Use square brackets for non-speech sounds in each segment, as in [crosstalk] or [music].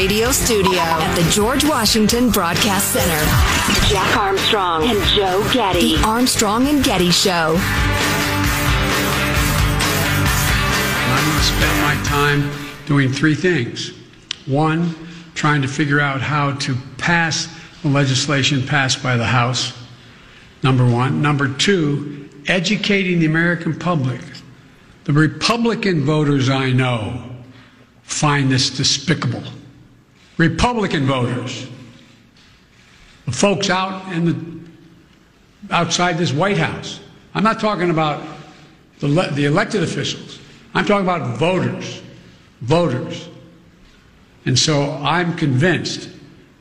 radio studio at the George Washington Broadcast Center. Jack Armstrong and Joe Getty. The Armstrong and Getty Show. I'm going to spend my time doing three things. One, trying to figure out how to pass the legislation passed by the House, number one. Number two, educating the American public. The Republican voters I know find this despicable. Republican voters, the folks out in the outside this White House. I'm not talking about the, the elected officials. I'm talking about voters, voters. And so I'm convinced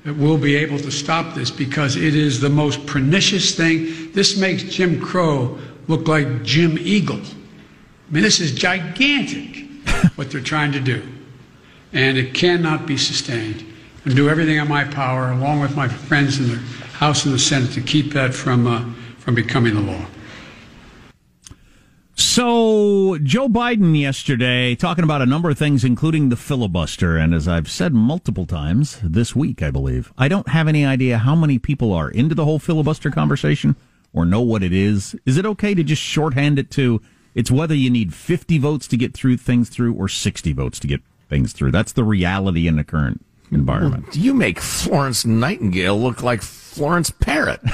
that we'll be able to stop this because it is the most pernicious thing. This makes Jim Crow look like Jim Eagle. I mean, this is gigantic what they're trying to do. And it cannot be sustained. And do everything in my power, along with my friends in the House and the Senate, to keep that from, uh, from becoming the law. So, Joe Biden yesterday talking about a number of things, including the filibuster. And as I've said multiple times this week, I believe, I don't have any idea how many people are into the whole filibuster conversation or know what it is. Is it okay to just shorthand it to it's whether you need 50 votes to get through things through or 60 votes to get things through? That's the reality in the current environment. Well, you make Florence Nightingale look like Florence Parrott. [laughs]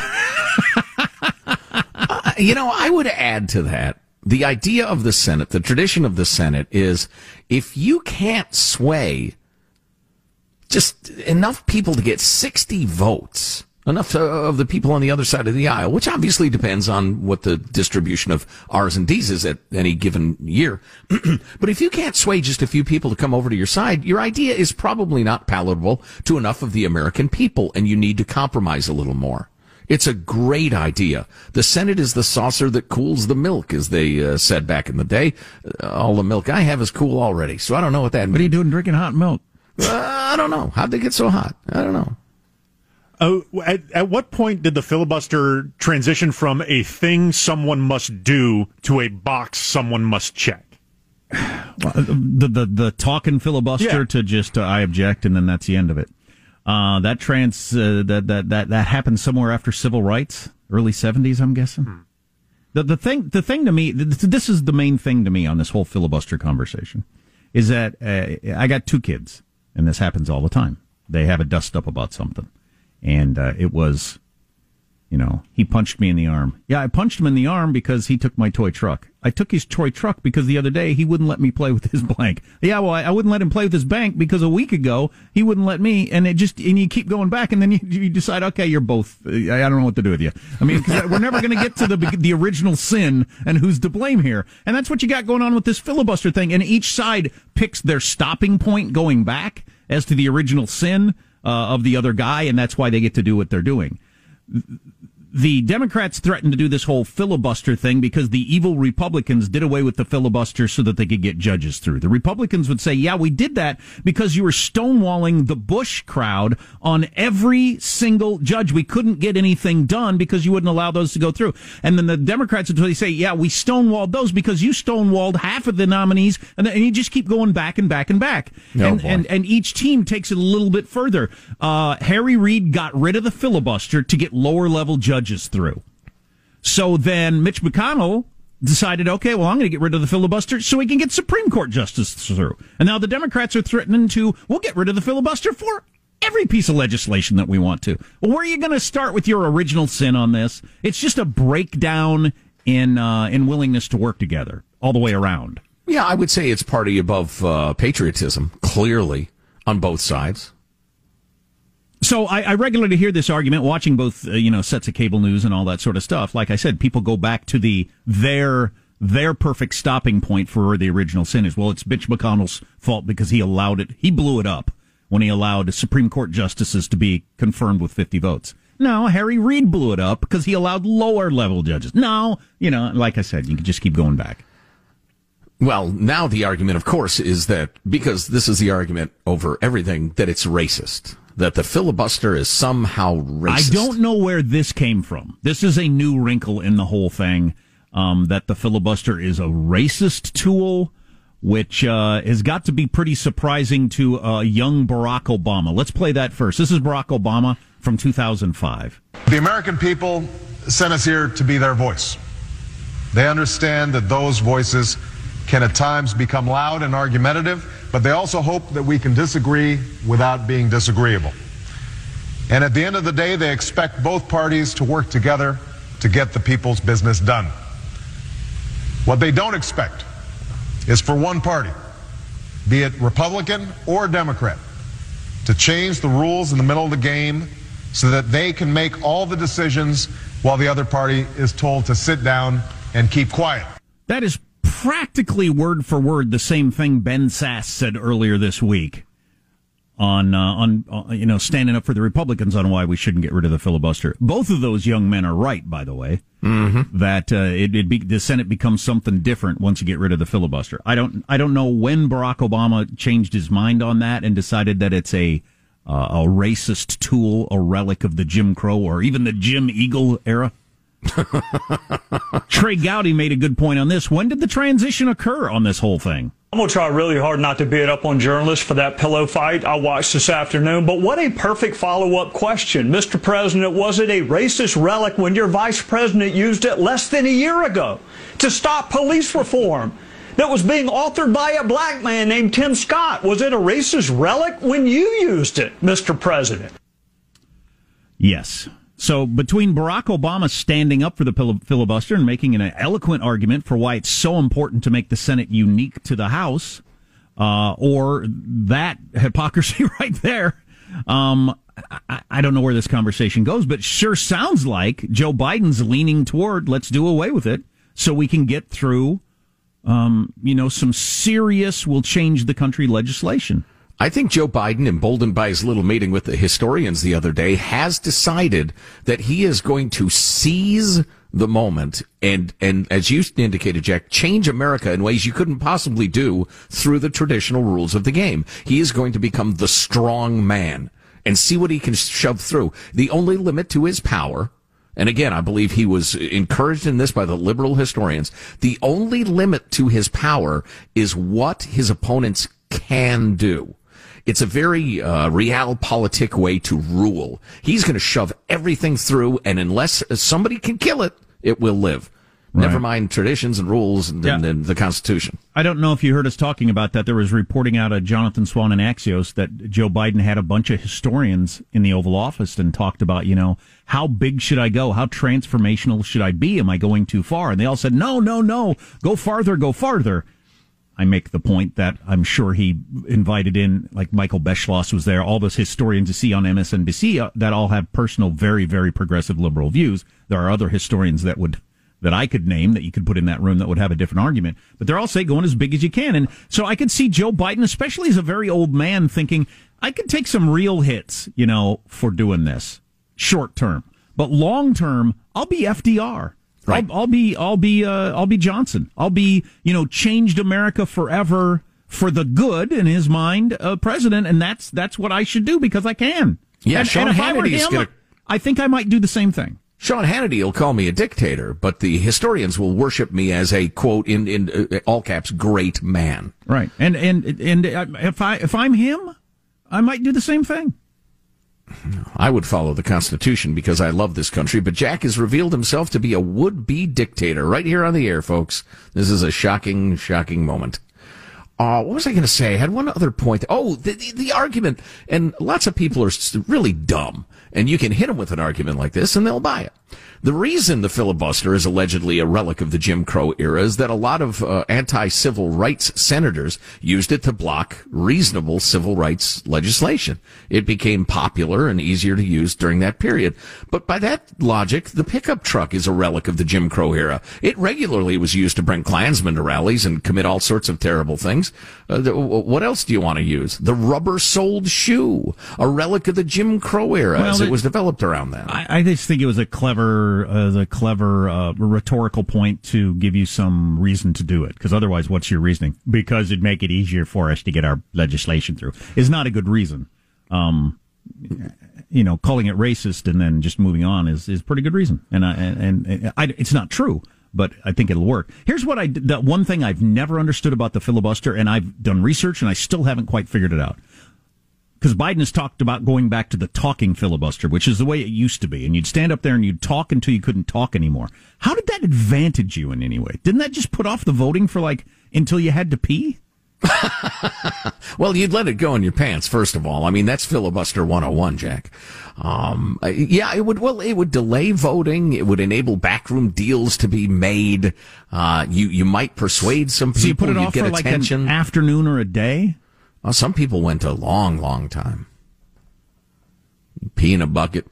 uh, you know, I would add to that the idea of the Senate, the tradition of the Senate is if you can't sway just enough people to get 60 votes, enough of the people on the other side of the aisle, which obviously depends on what the distribution of R's and D's is at any given year. [clears throat] but if you can't sway just a few people to come over to your side, your idea is probably not palatable to enough of the American people and you need to compromise a little more. It's a great idea. The Senate is the saucer that cools the milk, as they uh, said back in the day. Uh, all the milk I have is cool already, so I don't know what that means. What are you doing drinking hot milk? Uh, I don't know. How'd they get so hot? I don't know. Oh, at, at what point did the filibuster transition from a thing someone must do to a box someone must check? [sighs] the the the talking filibuster yeah. to just uh, I object and then that's the end of it. Uh, that trans uh, that that that that happened somewhere after civil rights, early seventies, I'm guessing. Hmm. The the thing the thing to me, this is the main thing to me on this whole filibuster conversation, is that uh, I got two kids, and this happens all the time. They have a dust up about something, and uh, it was you know, he punched me in the arm. Yeah, I punched him in the arm because he took my toy truck. I took his toy truck because the other day he wouldn't let me play with his [laughs] blank. Yeah, well, I, I wouldn't let him play with his bank because a week ago he wouldn't let me, and it just and you keep going back, and then you, you decide, okay, you're both. I don't know what to do with you. I mean, we're never going to get to the the original sin and who's to blame here, and that's what you got going on with this filibuster thing. And each side picks their stopping point going back as to the original sin uh, of the other guy, and that's why they get to do what they're doing the Democrats threatened to do this whole filibuster thing because the evil Republicans did away with the filibuster so that they could get judges through. The Republicans would say, yeah, we did that because you were stonewalling the Bush crowd on every single judge. We couldn't get anything done because you wouldn't allow those to go through. And then the Democrats would say, yeah, we stonewalled those because you stonewalled half of the nominees and, and you just keep going back and back and back. Oh, and, and, and, each team takes it a little bit further. Uh, Harry Reid got rid of the filibuster to get lower level judges judges through. So then Mitch McConnell decided, okay, well, I'm going to get rid of the filibuster so we can get Supreme Court justice through. And now the Democrats are threatening to, we'll get rid of the filibuster for every piece of legislation that we want to. Well, where are you going to start with your original sin on this? It's just a breakdown in uh, in willingness to work together all the way around. Yeah, I would say it's party above uh, patriotism, clearly on both sides. So I, I, regularly hear this argument, watching both uh, you know sets of cable news and all that sort of stuff. Like I said, people go back to the their their perfect stopping point for the original sin is well, it's Mitch McConnell's fault because he allowed it. He blew it up when he allowed Supreme Court justices to be confirmed with fifty votes. No, Harry Reid blew it up because he allowed lower level judges. No, you know, like I said, you can just keep going back. Well, now the argument, of course, is that because this is the argument over everything, that it's racist that the filibuster is somehow racist. I don't know where this came from. This is a new wrinkle in the whole thing. Um, that the filibuster is a racist tool. which uh, has got to be pretty surprising to uh, young Barack Obama. Let's play that first. This is Barack Obama from 2005. The American people sent us here to be their voice. They understand that those voices can at times become loud and argumentative, but they also hope that we can disagree without being disagreeable. And at the end of the day, they expect both parties to work together to get the people's business done. What they don't expect is for one party, be it Republican or Democrat, to change the rules in the middle of the game so that they can make all the decisions while the other party is told to sit down and keep quiet. That is practically word for word the same thing Ben Sasse said earlier this week on uh, on uh, you know standing up for the Republicans on why we shouldn't get rid of the filibuster. Both of those young men are right, by the way. Mm-hmm. That uh, it, it be, the Senate becomes something different once you get rid of the filibuster. I don't I don't know when Barack Obama changed his mind on that and decided that it's a uh, a racist tool, a relic of the Jim Crow or even the Jim Eagle era. Trey Gowdy made a good point on this. When did the transition occur on this whole thing? I'm going to try really hard not to beat up on journalists for that pillow fight I watched this afternoon. But what a perfect follow up question. Mr. President, was it a racist relic when your vice president used it less than a year ago to stop police reform that was being authored by a black man named Tim Scott? Was it a racist relic when you used it, Mr. President? Yes. So between Barack Obama standing up for the filibuster and making an eloquent argument for why it's so important to make the Senate unique to the House, uh, or that hypocrisy [laughs] right there, um, I, I, don't know where this conversation goes, but sure sounds like Joe Biden's leaning toward let's do away with it so we can get through, um, you know, some serious will change the country legislation. I think Joe Biden, emboldened by his little meeting with the historians the other day, has decided that he is going to seize the moment and, and as you indicated, Jack, change America in ways you couldn't possibly do through the traditional rules of the game. He is going to become the strong man and see what he can shove through. The only limit to his power and again, I believe he was encouraged in this by the liberal historians. The only limit to his power is what his opponents can do. It's a very uh, realpolitik way to rule. He's going to shove everything through, and unless somebody can kill it, it will live. Right. Never mind traditions and rules and, yeah. and, and, the Constitution. I don't know if you heard us talking about that. There was reporting out of Jonathan Swan and Axios that Joe Biden had a bunch of historians in the Oval Office and talked about, you know, how big should I go? How transformational should I be? Am I going too far? And they all said, no, no, no, go farther, go farther. I make the point that I'm sure he invited in, like Michael Beschloss was there, all those historians you see on MSNBC uh, that all have personal, very, very progressive liberal views. There are other historians that would, that I could name that you could put in that room that would have a different argument. But they're all saying going as big as you can. And so I could see Joe Biden, especially as a very old man, thinking, I could take some real hits, you know, for doing this short term. But long term, I'll be FDR. Right. I'll, I'll be, I'll be, uh, I'll be Johnson. I'll be, you know, changed America forever for the good in his mind, uh, president, and that's that's what I should do because I can. Yeah, and, Sean and Hannity's gonna. I think I might do the same thing. Sean Hannity will call me a dictator, but the historians will worship me as a quote in in uh, all caps great man. Right, and and and uh, if I if I'm him, I might do the same thing. I would follow the Constitution because I love this country, but Jack has revealed himself to be a would be dictator right here on the air, folks. This is a shocking, shocking moment. Uh, what was I going to say? I had one other point. Oh, the, the, the, argument, and lots of people are really dumb, and you can hit them with an argument like this and they'll buy it. The reason the filibuster is allegedly a relic of the Jim Crow era is that a lot of uh, anti-civil rights senators used it to block reasonable civil rights legislation. It became popular and easier to use during that period. But by that logic, the pickup truck is a relic of the Jim Crow era. It regularly was used to bring Klansmen to rallies and commit all sorts of terrible things. Uh, the, what else do you want to use? The rubber-soled shoe, a relic of the Jim Crow era well, it was developed around that. I, I just think it was a clever as a clever uh, rhetorical point to give you some reason to do it. Because otherwise, what's your reasoning? Because it'd make it easier for us to get our legislation through. Is not a good reason. Um, you know, calling it racist and then just moving on is is pretty good reason. And I, and, and I, it's not true, but I think it'll work. Here's what I the one thing I've never understood about the filibuster, and I've done research and I still haven't quite figured it out. Because Biden has talked about going back to the talking filibuster, which is the way it used to be, and you'd stand up there and you'd talk until you couldn't talk anymore. How did that advantage you in any way? Didn't that just put off the voting for like until you had to pee? [laughs] well, you'd let it go in your pants, first of all. I mean, that's filibuster 101, Jack. Um, yeah, it would, well, it would delay voting. It would enable backroom deals to be made. Uh, you, you might persuade some people. So you put it off for like an afternoon or a day? Well, some people went a long, long time. Pee in a bucket.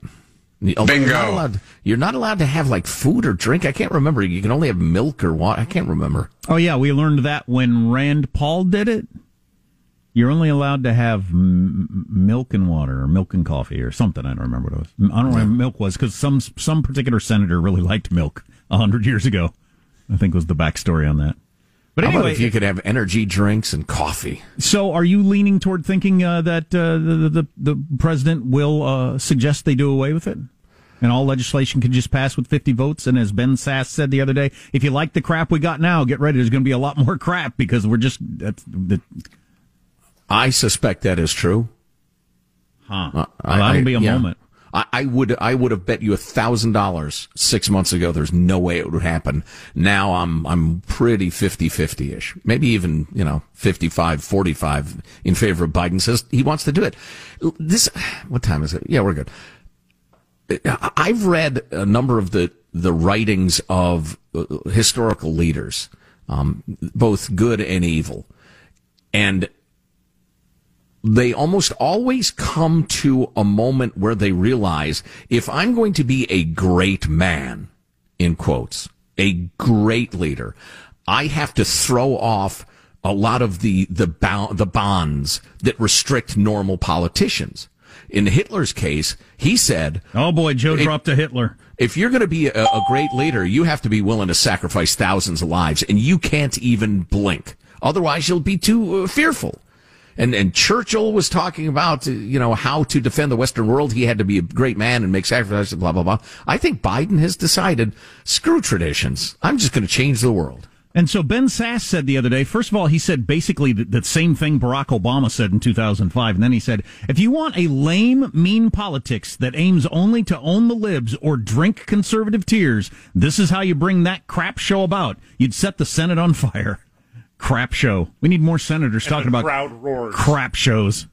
Bingo. You're not, allowed, you're not, allowed, to have like food or drink. I can't remember. You can only have milk or water. I can't remember. Oh yeah, we learned that when Rand Paul did it. You're only allowed to have m- milk and water, or milk and coffee, or something. I don't remember what it was. I don't know what milk was because some some particular senator really liked milk a hundred years ago. I think was the backstory on that. But anyway, if you could have energy drinks and coffee. So, are you leaning toward thinking uh, that uh, the, the, the president will uh, suggest they do away with it, and all legislation can just pass with fifty votes? And as Ben Sasse said the other day, if you like the crap we got now, get ready. There's going to be a lot more [laughs] crap because we're just that's the. I suspect that is true. Huh. Uh, well, that'll be a yeah. moment. I, I would I would have bet you a thousand dollars six months ago. There's no way it would happen. Now I'm I'm pretty 50-50 ish, maybe even you know 55-45 in favor of Biden. Says he wants to do it. This what time is it? Yeah, we're good. I've read a number of the the writings of uh, historical leaders, um, both good and evil, and they almost always come to a moment where they realize if I'm going to be a great man, in quotes, a great leader, I have to throw off a lot of the the, bo- the bonds that restrict normal politicians. In Hitler's case, he said, "Oh boy, Joe dropped a Hitler." If you're going to be a, a great leader, you have to be willing to sacrifice thousands of lives, and you can't even blink. Otherwise, you'll be too uh, fearful and and Churchill was talking about you know how to defend the Western world. He had to be a great man and make sacrifices. Blah blah blah. I think Biden has decided screw traditions. I'm just going to change the world. And so Ben Sasse said the other day, first of all, he said basically the, the, same thing Barack Obama said in 2005. And then he said, if you want a lame, mean politics that aims only to own the libs or drink conservative tears, this is how you bring that crap show about. You'd set the Senate on fire crap show. We need more senators and talking about crowd roars. crap shows.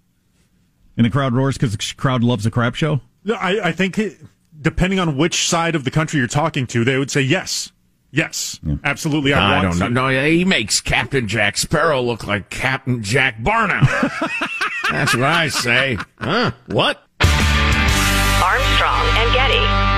And the crowd roars because the crowd loves a crap show? I, I think it, depending on which side of the country you're talking to, they would say yes. Yes, yeah. absolutely. I, I don't know. No, he makes Captain Jack Sparrow look like Captain Jack Barnow. [laughs] That's what I say. Huh? What? Armstrong and Getty.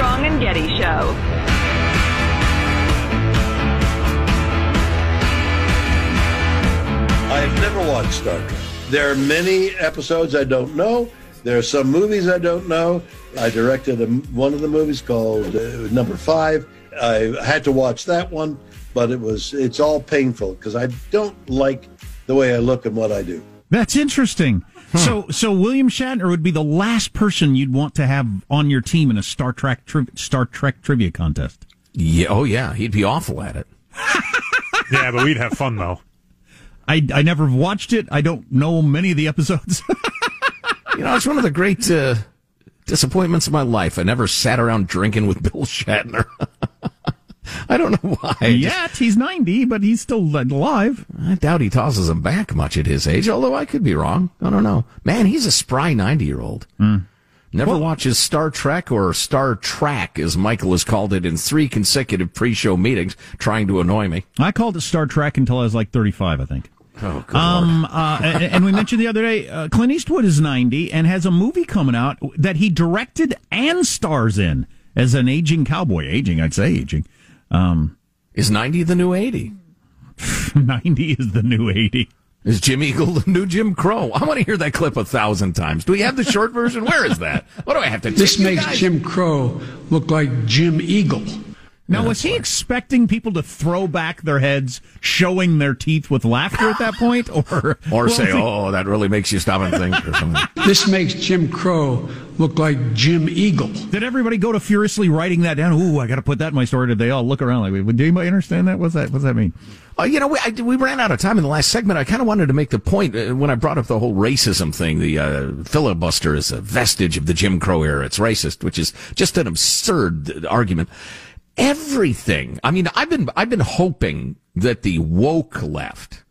Armstrong and Getty Show. I have never watched Star Trek. There are many episodes I don't know. There are some movies I don't know. I directed a, one of the movies called uh, Number Five. I had to watch that one, but it was it's all painful because I don't like the way I look and what I do. That's interesting. Huh. So, so William Shatner would be the last person you'd want to have on your team in a Star Trek tri- Star Trek trivia contest. Yeah, oh yeah, he'd be awful at it. [laughs] yeah, but we'd have fun though. I I never watched it. I don't know many of the episodes. [laughs] you know, it's one of the great uh, disappointments of my life. I never sat around drinking with Bill Shatner. [laughs] I don't know why. Yet he's ninety, but he's still alive. I doubt he tosses him back much at his age. Although I could be wrong. I don't know. Man, he's a spry ninety-year-old. Mm. Never well, watches Star Trek or Star Track, as Michael has called it in three consecutive pre-show meetings, trying to annoy me. I called it Star Trek until I was like thirty-five, I think. Oh, um, uh, and, and, we mentioned the other day, uh, Clint Eastwood is 90 and has a movie coming out that he directed and stars in as an aging cowboy. Aging, I'd say aging. Um, is 90 the new 80? [laughs] 90 is the new 80. Is Jim Eagle the new Jim Crow? I want to hear that clip a thousand times. Do we have the short version? Where is that? What do I have to? This makes Jim Crow look like Jim Eagle. Now, was he expecting people to throw back their heads, showing their teeth with laughter at that point, or [laughs] or say, "Oh, that really makes you stop and think," or something? [laughs] This makes Jim Crow look like Jim Eagle. Did everybody go to furiously writing that down? Ooh, I got to put that in my story. Did they all look around like, "Did anybody understand that? What's that? What's that mean?" Uh, you know, we, I, we ran out of time in the last segment. I kind of wanted to make the point uh, when I brought up the whole racism thing. The uh, filibuster is a vestige of the Jim Crow era. It's racist, which is just an absurd argument everything. I mean, I've been I've been hoping that the woke left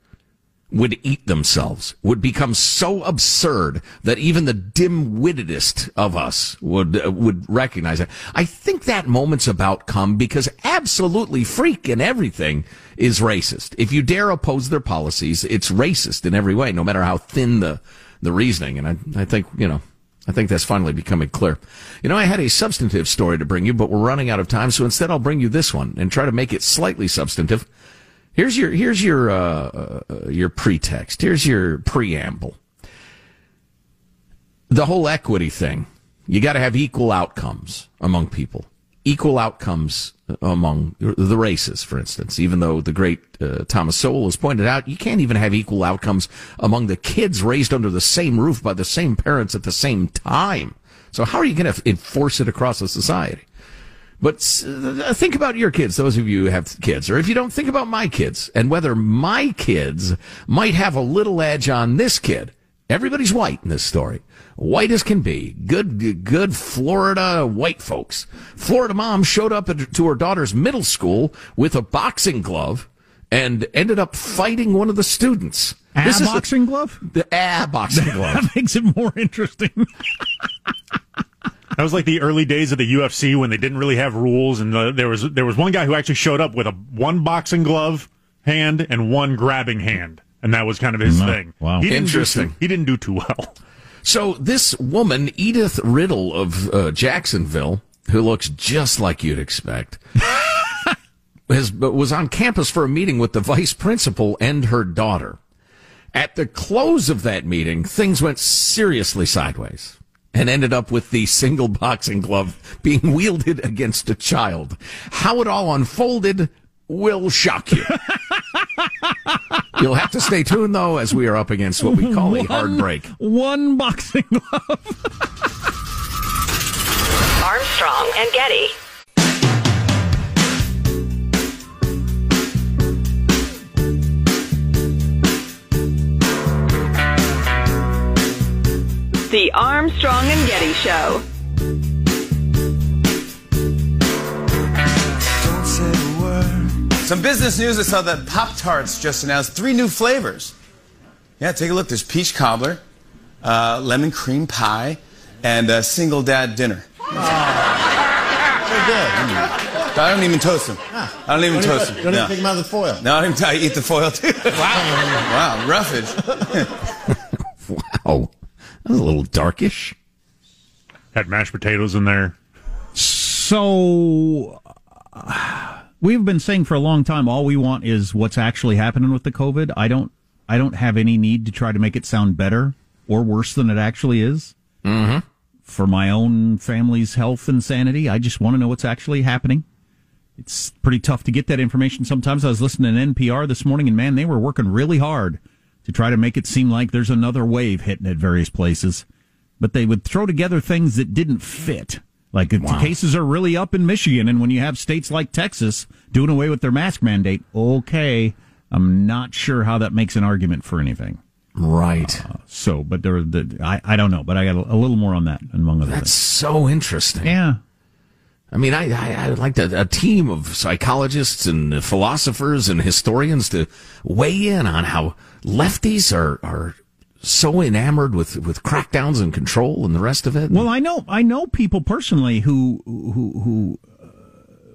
would eat themselves, would become so absurd that even the dim-wittedest of us would uh, would recognize it. I think that moment's about come because absolutely freak and everything is racist. If you dare oppose their policies, it's racist in every way, no matter how thin the the reasoning. And I I think you know I think that's finally becoming clear. You know, I had a substantive story to bring you, but we're running out of time, so instead I'll bring you this one and try to make it slightly substantive. Here's your here's your uh, uh, your pretext. Here's your preamble. The whole equity thing. You got to have equal outcomes among people. Equal outcomes among the races, for instance. Even though the great uh, Thomas Sowell has pointed out, you can't even have equal outcomes among the kids raised under the same roof by the same parents at the same time. So how are you going to enforce it across a society? But uh, think about your kids, those of you who have kids, or if you don't, think about my kids and whether my kids might have a little edge on this kid. Everybody's white in this story. White as can be. Good, good Florida white folks. Florida mom showed up to her daughter's middle school with a boxing glove and ended up fighting one of the students. A this boxing a, glove? The a boxing [laughs] glove. that makes it more interesting. That was like the early days of the UFC when they didn't really have rules, and uh, there was there was one guy who actually showed up with a one boxing glove hand and one grabbing hand, and that was kind of his thing. Wow, he interesting. Too, he didn't do too well. So this woman, Edith Riddle of uh, Jacksonville, who looks just like you'd expect. [laughs] has, was on campus for a meeting with the vice principal and her daughter. At the close of that meeting, things went seriously sideways and ended up with the single boxing glove being [laughs] wielded against a child. How it all unfolded will shock you. [laughs] You'll have to stay tuned, though, as we are up against what we call one, a hard break. One boxing glove. Armstrong and Getty. The Armstrong and Getty Show. Some business news I saw that Pop Tarts just announced three new flavors. Yeah, take a look. There's peach cobbler, uh, lemon cream pie, and a single dad dinner. Oh. Very good. I don't even toast them. Ah. I don't even don't toast even, them. Don't no. even take them out of the foil. No, I, even, I eat the foil too. [laughs] wow. wow, roughage. [laughs] wow. That was a little darkish. Had mashed potatoes in there. So uh, we've been saying for a long time all we want is what's actually happening with the COVID. I don't I don't have any need to try to make it sound better or worse than it actually is. Mm-hmm. For my own family's health and sanity, I just want to know what's actually happening. It's pretty tough to get that information sometimes. I was listening to NPR this morning and man, they were working really hard to try to make it seem like there's another wave hitting at various places. But they would throw together things that didn't fit. Like wow. the cases are really up in Michigan, and when you have states like Texas doing away with their mask mandate, okay, I'm not sure how that makes an argument for anything. Right. Uh, so, but there, the, I, I don't know, but I got a, a little more on that among other That's things. so interesting. Yeah. I mean, I, I, I would like a, a, team of psychologists and philosophers and historians to weigh in on how lefties are, are so enamored with, with crackdowns and control and the rest of it. Well, I know, I know people personally who, who, who uh,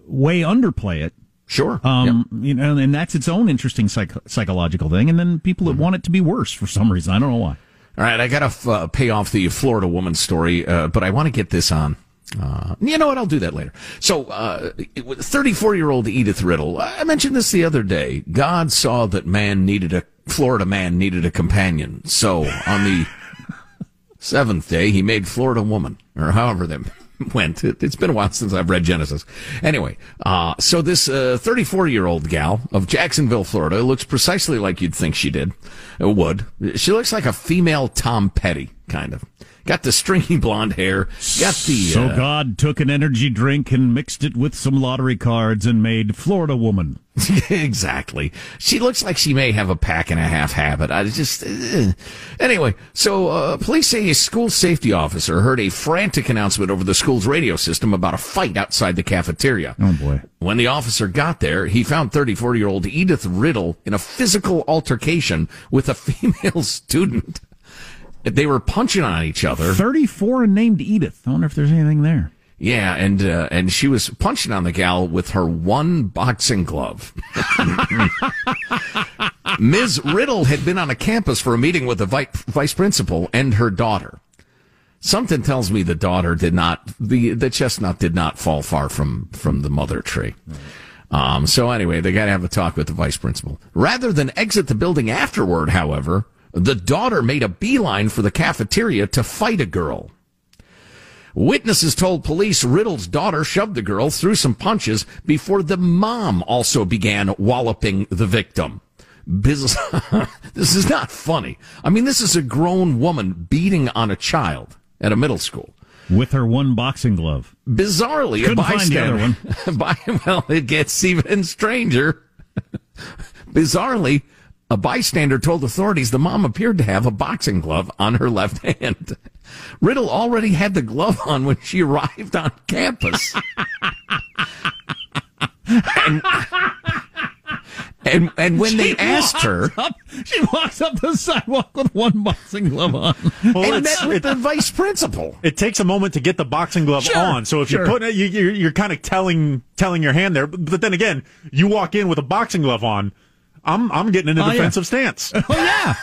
way underplay it. Sure. Um, yep. you know, and that's its own interesting psych- psychological thing. And then people that mm-hmm. want it to be worse for some reason. I don't know why. All right. I got to uh, pay off the Florida woman story, uh, but I want to get this on uh, you know what? I'll do that later. So, 34 uh, year old Edith Riddle, I mentioned this the other day. God saw that man needed a, Florida man needed a companion. So, on the [laughs] seventh day, he made Florida woman, or however them. [laughs] went. It, has been a while since I've read Genesis. Anyway, uh, so this 34 uh, year old gal of Jacksonville, Florida, looks precisely like you'd think she did, uh, would. She looks like a female Tom Petty, kind of. Got the stringy blonde hair. Got the. So uh, God took an energy drink and mixed it with some lottery cards and made Florida woman. [laughs] exactly. She looks like she may have a pack and a half habit. I just. Uh, anyway, so uh, police say a school safety officer heard a frantic announcement over the school's radio system about a fight outside the cafeteria. Oh boy. When the officer got there, he found 34 year old Edith Riddle in a physical altercation with a [laughs] female student. They were punching on each other. 34 and named Edith. I wonder if there's anything there. Yeah, and uh, and she was punching on the gal with her one boxing glove. [laughs] Ms. Riddle had been on a campus for a meeting with the vice principal and her daughter. Something tells me the daughter did not the the chestnut did not fall far from from the mother tree. Um, so anyway, they got to have a talk with the vice principal. Rather than exit the building afterward, however, the daughter made a beeline for the cafeteria to fight a girl. Witnesses told police Riddle's daughter shoved the girl, threw some punches before the mom also began walloping the victim. Business. [laughs] this is not funny. I mean, this is a grown woman beating on a child at a middle school. With her one boxing glove. Bizarrely, Couldn't a bystander. Find the other one. [laughs] by, well, it gets even stranger. [laughs] Bizarrely, a bystander told authorities the mom appeared to have a boxing glove on her left hand. Riddle already had the glove on when she arrived on campus. and, and, and when she they asked her, up, she walks up the sidewalk with one boxing glove on well, and met with it, the vice principal. It takes a moment to get the boxing glove sure, on. So if sure. you're putting it, you, you're, you're kind of telling telling your hand there. But then again, you walk in with a boxing glove on. I'm I'm getting in a oh, defensive yeah. stance. [laughs] Oh yeah,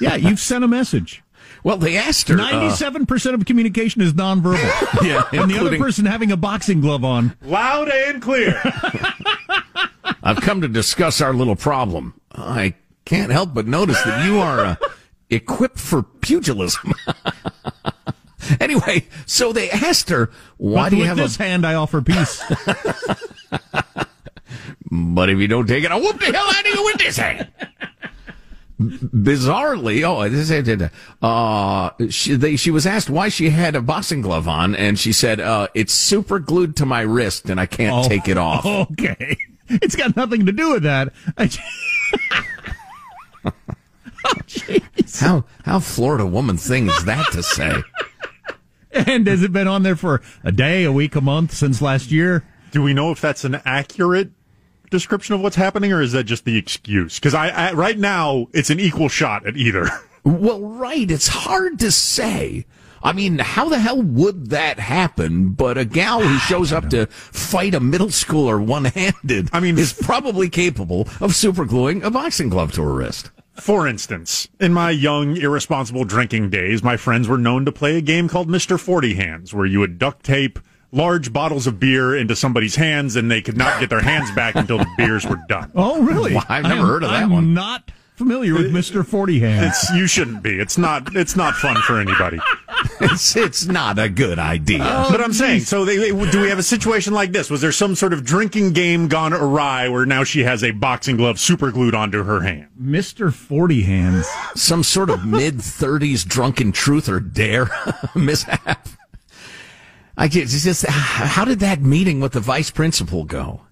yeah. You've sent a message. Well, they asked her. Uh, Ninety-seven uh, percent of communication is nonverbal. [laughs] yeah, and the other person having a boxing glove on, loud and clear. [laughs] I've come to discuss our little problem. I can't help but notice that you are uh, equipped for pugilism. anyway, so they asked her, "Why but do you have this a hand? I offer peace." But if you don't take it, I'll whoop the hell out of you with this hand. Bizarrely, oh, this is uh, she, they, she was asked why she had a boxing glove on, and she said, uh, it's super glued to my wrist and I can't oh, take it off. [laughs] Okay. It's got nothing to do with that. [laughs] oh, how, how Florida woman thing is that to say? [laughs] And has it been on there for a day, a week, a month since last year? Do we know if that's an accurate description of what's happening, or is that just the excuse? Because I, I, right now it's an equal shot at either. [laughs] Well, right. It's hard to say. I mean, how the hell would that happen? But a gal who [sighs] shows up to fight a middle schooler one-handed, I mean, is probably capable of supergluing a boxing glove to her wrist. For instance, in my young, irresponsible drinking days, my friends were known to play a game called Mr. Forty Hands, where you would duct tape large bottles of beer into somebody's hands, and they could not get their hands back until the beers were done. [laughs] Oh, really? Well, I've never heard of that I'm one. Not familiar with Mister Forty Hands. It's, you shouldn't be. It's not. It's not fun for anybody. [laughs] it's it's not a good idea. Oh, but I'm geez. saying, so they, do we have a situation like this? Was there some sort of drinking game gone awry where now she has a boxing glove super glued onto her hand? Mister Forty Hands. Some sort of mid 30s drunken truth or dare [laughs] mishap. I just, just, how did that meeting with the vice principal go?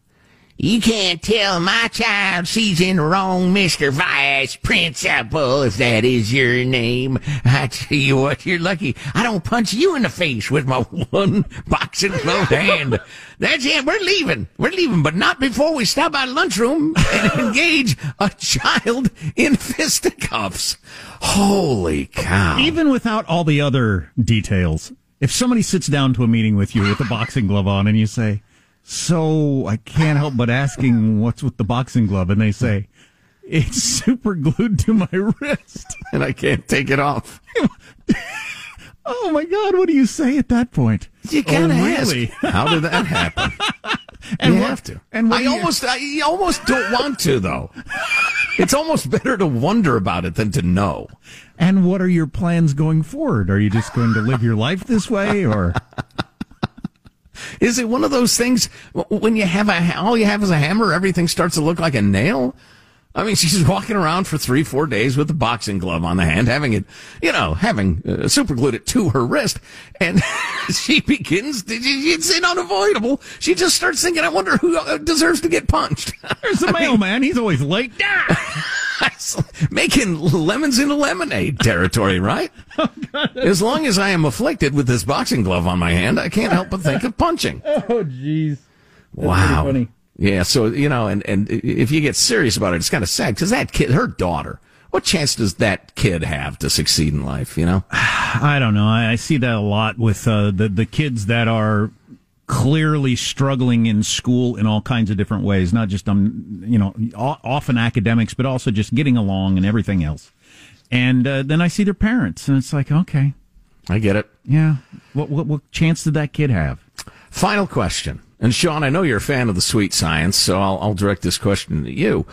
You can't tell my child she's in the wrong, Mr. Vice Principal, if that is your name. [laughs] I tell you what, you're lucky. I don't punch you in the face with my [laughs] one boxing glove hand. That's it. We're leaving. We're leaving, but not before we stop by the lunchroom and [laughs] engage a child in fisticuffs. Holy cow. Even without all the other details, if somebody sits down to a meeting with you with a boxing glove on and you say, so I can't help but asking what's with the boxing glove. And they say, it's super glued to my wrist. [laughs] And I can't take it off. [laughs] oh my God. What do you say at that point? You oh, gotta oh, really? ask. How did that happen? [laughs] and you have to. And I almost, I [laughs] almost don't want to though. It's almost better to wonder about it than to know. And what are your plans going forward? Are you just going to live your life this way or? [laughs] Is it one of those things when you have a all you have is a hammer, everything starts to look like a nail? I mean, [laughs] she's walking around for three, four days with a boxing glove on the hand, having it, you know, having uh, super glued it to her wrist, and [laughs] she begins. To, it's unavoidable. She just starts thinking, "I wonder who uh, deserves to get punched." [laughs] There's the mailman. He's always late. Making lemons into lemonade territory, right? as long as I am afflicted with this boxing glove on my hand, I can't help but think of punching. Oh, jeez. Wow. Yeah, so you know, and and if you get serious about it, it's kind of sad because that kid, her daughter, what chance does that kid have to succeed in life? You know, [sighs] I don't know. I, I see that a lot with uh, the the kids that are clearly struggling in school in all kinds of different ways, not just um, you know, often academics, but also just getting along and everything else. And uh, then I see their parents, and it's like, okay, I get it. Yeah, what what, what chance did that kid have? Final question. And Sean, I know you're a fan of the sweet science, so I'll, I'll direct this question to you.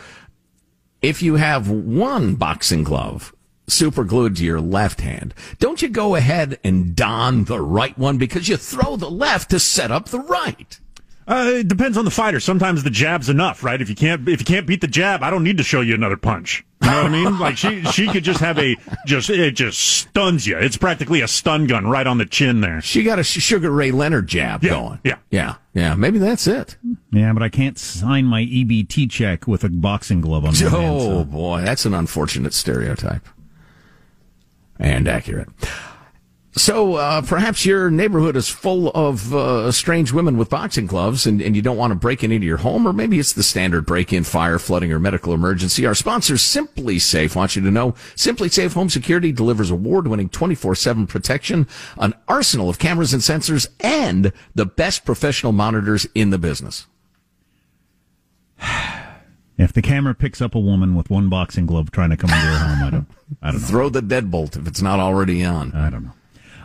If you have one boxing glove super glued to your left hand, don't you go ahead and don the right one because you throw the left to set up the right? Uh, it depends on the fighter. Sometimes the jab's enough, right? If you can't, if you can't beat the jab, I don't need to show you another punch. You know what I mean? Like she, she could just have a, just, it just stuns you. It's practically a stun gun right on the chin there. She got a Sugar Ray Leonard jab yeah, going. Yeah. Yeah. Yeah. Maybe that's it. Yeah, but I can't sign my EBT check with a boxing glove on my oh, hand. Oh, boy. That's an unfortunate stereotype. And accurate. So uh, perhaps your neighborhood is full of uh, strange women with boxing gloves, and, and you don't want to break into your home, or maybe it's the standard break-in, fire, flooding, or medical emergency. Our sponsor, SimpliSafe, wants you to know SimpliSafe Home Security delivers award-winning 24/7 protection, an arsenal of cameras and sensors, and the best professional monitors in the business. [sighs] If the camera picks up a woman with one boxing glove trying to come into your home, I don't, I don't know. Throw the deadbolt if it's not already on. I don't know.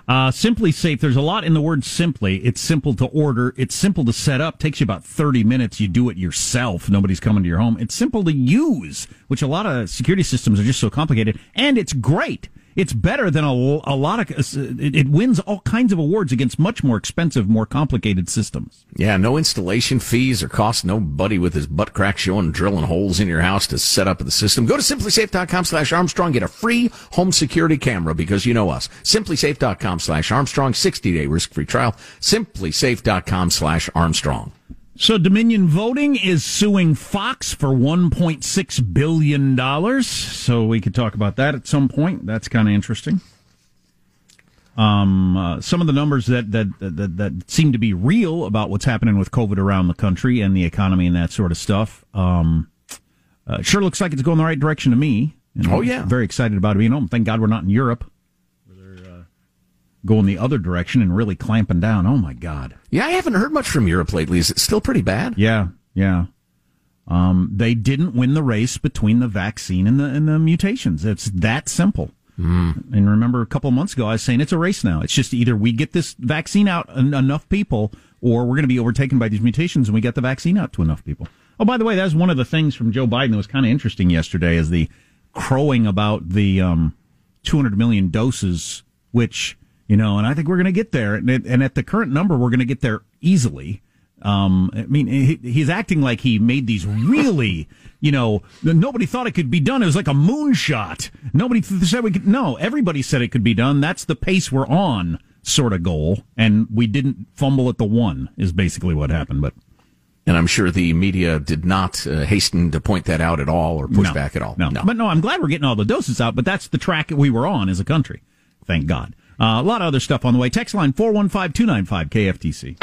Uh, simply safe. There's a lot in the word simply. It's simple to order. It's simple to set up. Takes you about 30 minutes. You do it yourself. Nobody's coming to your home. It's simple to use, which a lot of security systems are just so complicated. And it's great. It's better than a, a lot of. Uh, it, it wins all kinds of awards against much more expensive, more complicated systems. Yeah, no installation fees or cost nobody with his butt crack showing drilling holes in your house to set up the system. Go to simplisafe.com slash Armstrong. Get a free home security camera because you know us. Simplisafe.com slash Armstrong. 60 day risk free trial. Simplisafe.com slash Armstrong. So Dominion Voting is suing Fox for 1.6 billion dollars. So we could talk about that at some point. That's kind of interesting. Um, uh, some of the numbers that, that that that seem to be real about what's happening with COVID around the country and the economy and that sort of stuff. Um, uh, sure looks like it's going the right direction to me. oh yeah, very excited about it. You know, thank God we're not in Europe going the other direction and really clamping down. Oh my God. Yeah, I haven't heard much from Europe lately. Is it still pretty bad? Yeah, yeah. Um, they didn't win the race between the vaccine and the and the mutations. It's that simple. Mm. And remember, a couple of months ago, I was saying it's a race now. It's just either we get this vaccine out en- enough people, or we're going to be overtaken by these mutations, and we get the vaccine out to enough people. Oh, by the way, that was one of the things from Joe Biden that was kind of interesting yesterday, is the crowing about the um, 200 million doses, which you know, and I think we're going to get there. And, and, at the current number, we're going to get there easily. Um, I mean, he, he's acting like he made these really, you know, nobody thought it could be done. It was like a moonshot. Nobody said we could. No, everybody said it could be done. That's the pace we're on, sort of goal. And we didn't fumble at the one. Is basically what happened. But and I'm sure the media did not uh, hasten to point that out at all or push no, back at all. No. no, but no, I'm glad we're getting all the doses out. But that's the track that we were on as a country. Thank God. Uh, a lot of other stuff on the way. Text line 415 295 KFTC.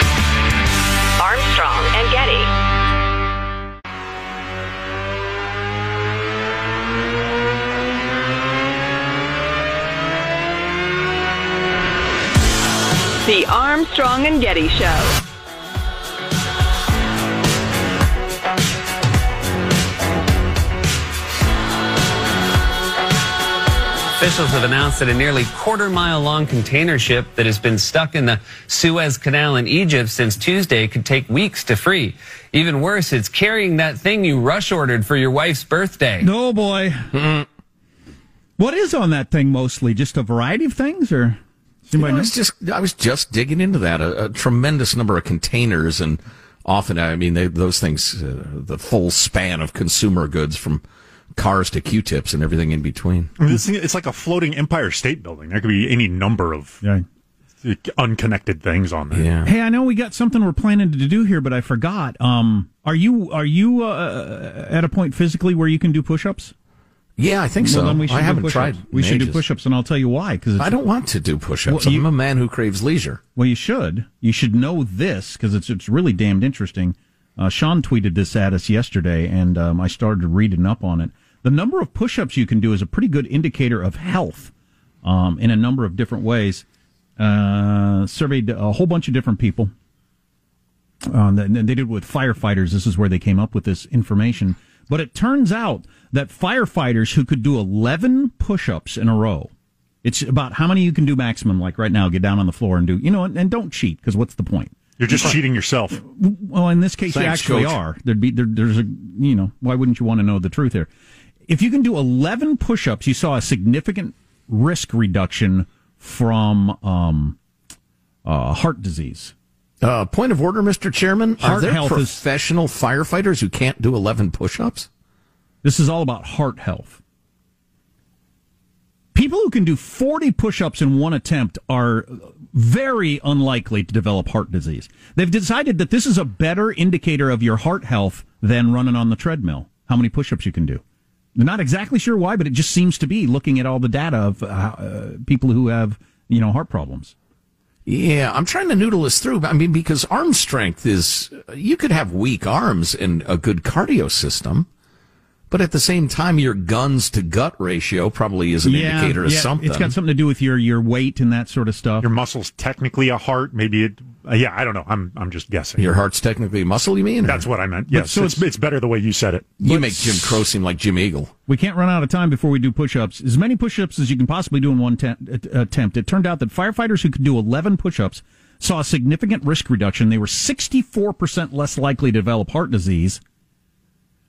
Armstrong and Getty. The Armstrong and Getty Show. Officials have announced that a nearly quarter mile long container ship that has been stuck in the Suez Canal in Egypt since Tuesday could take weeks to free. Even worse, it's carrying that thing you rush ordered for your wife's birthday. No, boy. What is on that thing mostly? Just a variety of things or You know, I was just I was just digging into that. A, a tremendous number of containers, and often I mean they, those things, uh, the full span of consumer goods from cars to Q-tips and everything in between. I mean, this thing, it's like a floating Empire State Building. There could be any number of Yeah. unconnected things on there. Yeah. Hey, I know we got something we're planning to do here, but I forgot. Um, are you are you uh, at a point physically where you can do push-ups? Yeah, I think so. Then we should I do haven't push-ups. tried. We in should do ages. push-ups, and I'll tell you why. Because I don't want to do push-ups. Well, you- I'm a man who craves leisure. Well, you should. You should know this because it's it's really damned interesting. Uh, Sean tweeted this at us yesterday, and um, I started reading up on it. The number of push-ups you can do is a pretty good indicator of health um, in a number of different ways. Uh, surveyed a whole bunch of different people. Uh, they did it with firefighters. This is where they came up with this information. But it turns out that firefighters who could do 11 push-ups in a row, it's about how many you can do maximum. Like right now, get down on the floor and do, you know, and, and don't cheat because what's the point? You're just cheating yourself. Well, in this case, you actually Coach. are. There'd be there, there's a you know why wouldn't you want to know the truth here? If you can do 11 push-ups, you saw a significant risk reduction from um, uh, heart disease. Uh, point of order, Mr. Chairman. Are Heart there health is- professional firefighters who can't do 11 push-ups? This is all about heart health. People who can do 40 push ups in one attempt are very unlikely to develop heart disease. They've decided that this is a better indicator of your heart health than running on the treadmill, how many push ups you can do. Not exactly sure why, but it just seems to be looking at all the data of uh, people who have, you know, heart problems. Yeah, I'm trying to noodle this through. I mean, because arm strength is, you could have weak arms and a good cardio system, but at the same time, your guns to gut ratio probably is an indicator of something. It's got something to do with your, your weight and that sort of stuff. Your muscle's technically a heart. Maybe it. Uh, yeah, I don't know. I'm I'm just guessing. Your heart's technically a muscle, you mean? or- That's what I meant. Yes, so it's, it's- it's better the way you said it. You make Jim Crow seem like Jim Eagle. We can't run out of time before we do push-ups. As many push-ups as you can possibly do in one te- attempt. It turned out that firefighters who could do 11 push-ups saw a significant risk reduction. They were 64% less likely to develop heart disease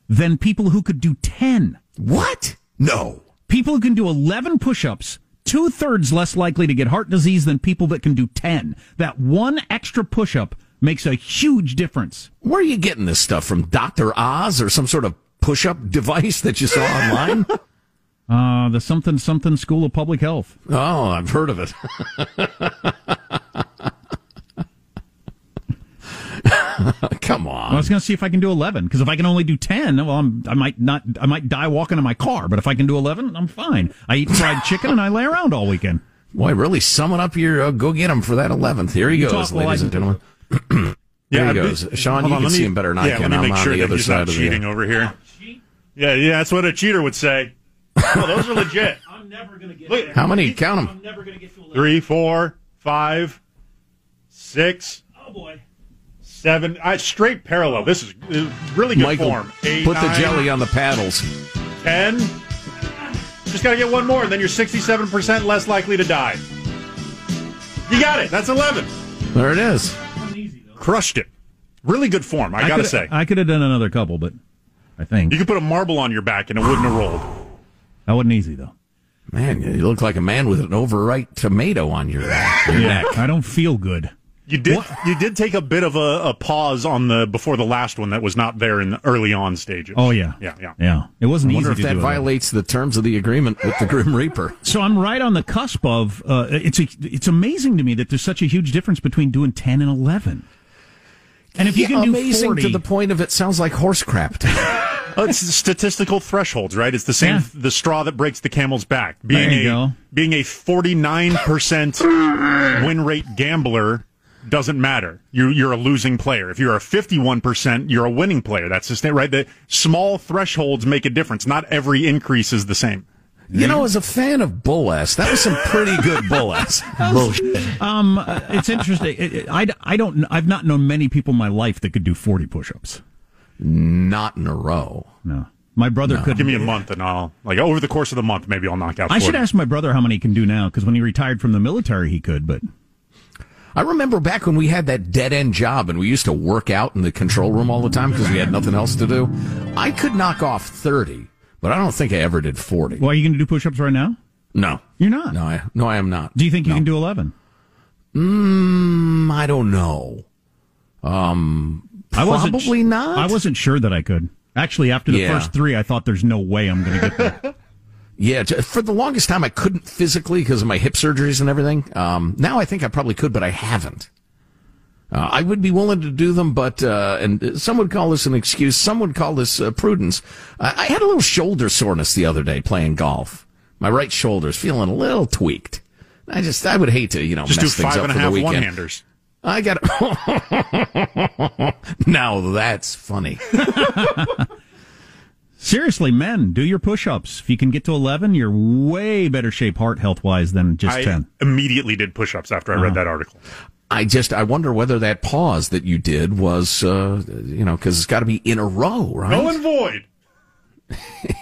than people who could do 10. What? No. People who can do 11 push-ups, two-thirds less likely to get heart disease than people that can do 10. That one extra push-up makes a huge difference. Where are you getting this stuff from? Dr. Oz or some sort of push-up device that you saw [laughs] online? Uh, the something something School of Public Health. oh, I've heard of it. [laughs] [laughs] Come on. I was going to see if I can do 11 because if I can only do 10, well, I'm, I might not, I might die walking in my car. But if I can do 11, I'm fine. I eat fried chicken and I lay around all weekend. Boy, really summing up your uh, go get him for that 11th. Here he You goes, talk ladies I- and gentlemen. [clears throat] Yeah, he I- goes. Sean, hold you on, can let see me- him better than I yeah, can. Let me I'm make on sure the other side not of the cheating over here. Yeah, yeah, that's what a cheater would say. [laughs] Oh, those are legit. I'm never going to get Look, How many? Count them. I'm never going to get to 11. three, four, five, six, Oh, boy. Seven. I, straight parallel. This is uh, really good Michael, form. Eight, put the jelly on the paddles. Ten. Just got to get one more, and then you're 67% less likely to die. You got it. That's 11. There it is. Crushed it. Really good form, I, got to coulda- say. I could have done another couple, but I think you could put a marble on your back, and it wouldn't have rolled. that wasn't easy, though. Man, you look like a man with an overripe tomato on your, your neck. I don't feel good. You did. You did take a bit of a, a pause on the before the last one that was not there in the early on stages. Oh, yeah. yeah, yeah. Yeah. It wasn't wonder easy if to that do it. violates the terms of the agreement with the Grim Reaper. [laughs] So I'm right on the cusp of. Uh, it's a, it's amazing to me that there's such a huge difference between doing ten and eleven. And if you Yeah, can do amazing 40, to the point of it sounds like horse crap. to me. Oh, [laughs] [laughs] it's statistical thresholds, right? It's the same. Yeah. The straw that breaks the camel's back. Being There you a go. being a forty nine percent win rate gambler doesn't matter. You're you're a losing player. If you're a fifty one percent, you're a winning player. That's the same, right? The small thresholds make a difference. Not every increase is the same. you know, as a fan of bull ass, that was some pretty good bull ass. [laughs] Bullshit. Um, uh, it's interesting. It- it- I, I don't. I've not known many people in my life that could do 40 push-ups. Not in a row. No, my brother could. Give me a month, and I'll like over the course of the month, maybe I'll knock out. I should ask my brother how many he can do now because when he retired from the military, he could. But I remember back when we had that dead end job and we used to work out in the control room all the time because we had nothing else to do. I could knock off 30, but I don't think I ever did 40. well, are you going to do push-ups right now? No. You're not. No, I, no, I am not. Do you think you No. can do 11? Mm, I don't know. Um, I probably sh- not. I wasn't sure that I could. Actually, after the Yeah. first three, I thought there's no way I'm going to get there. [laughs] Yeah, for the longest time I couldn't physically because of my hip surgeries and everything. Um, now I think I probably could, but I haven't. Uh, I would be willing to do them, but uh, and some would call this an excuse. Some would call this uh, prudence. I, I had a little shoulder soreness the other day playing golf. My right shoulder's feeling a little tweaked. I just I would hate to you know Just mess do things five up and a half one handers. I got [laughs] now that's funny. [laughs] Seriously, men, do your push-ups. If you can get to 11, you're way better shape heart health wise than just I 10. immediately did push-ups after I read Uh-huh. that article. I just I wonder whether that pause that you did was uh, you know because it's got to be in a row, right? Null and void. [laughs]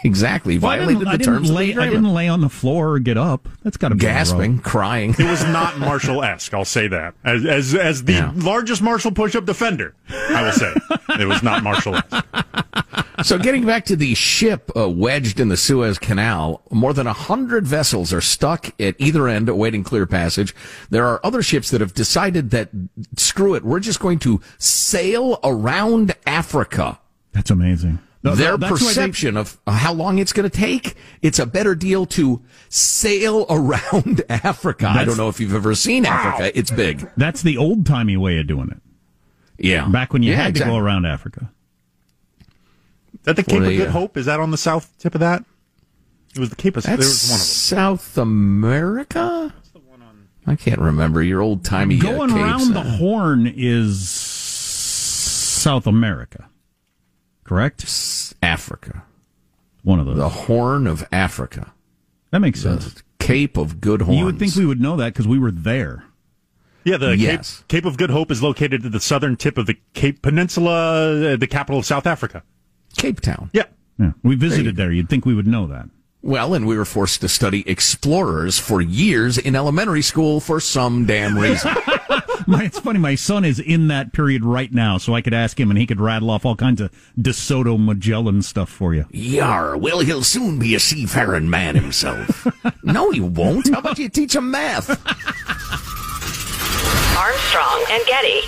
exactly Well, violated didn't, I the didn't terms of lay, the I didn't lay on the floor or get up. That's got to be in a row. Gasping, crying. It was not [laughs] Marshall-esque. I'll say that. As as as the Yeah. largest Marshall push-up defender, I will say it was not Marshall-esque. So getting back to the ship uh, wedged in the Suez Canal, more than a hundred vessels are stuck at either end awaiting clear passage. There are other ships that have decided that screw it, we're just going to sail around Africa. That's amazing. No, Their that's why they- perception of how long it's going to take, it's a better deal to sail [laughs] around Africa. I don't know if you've ever seen Africa. It's big. That's the old timey way of doing it. Yeah. Back when you Yeah, had exactly. to go around Africa. Is that the Cape Well, of they, Good uh, Hope? Is that on the south tip of that? It was the Cape of. There That's was one of them. South America? I can't remember your old timey Going uh, capes. around the Uh, horn is South America, correct? Africa. One of those. The Horn of Africa. that makes sense. Cape of Good Hope. You would think we would know that because we were there. Yeah, the Yes. Cape, Cape of Good Hope is located at the southern tip of the Cape Peninsula, uh, the capital of South Africa. Cape Town. Yeah. Yeah, we visited there. You'd think we would know that. Well, and we were forced to study explorers for years in elementary school for some damn reason. [laughs] My, it's funny. My son is in that period right now, so I could ask him, and he could rattle off all kinds of DeSoto Magellan stuff for you. Yar, well, he'll soon be a seafaring man himself. [laughs] no, he won't. How about you teach him math? Armstrong and Getty.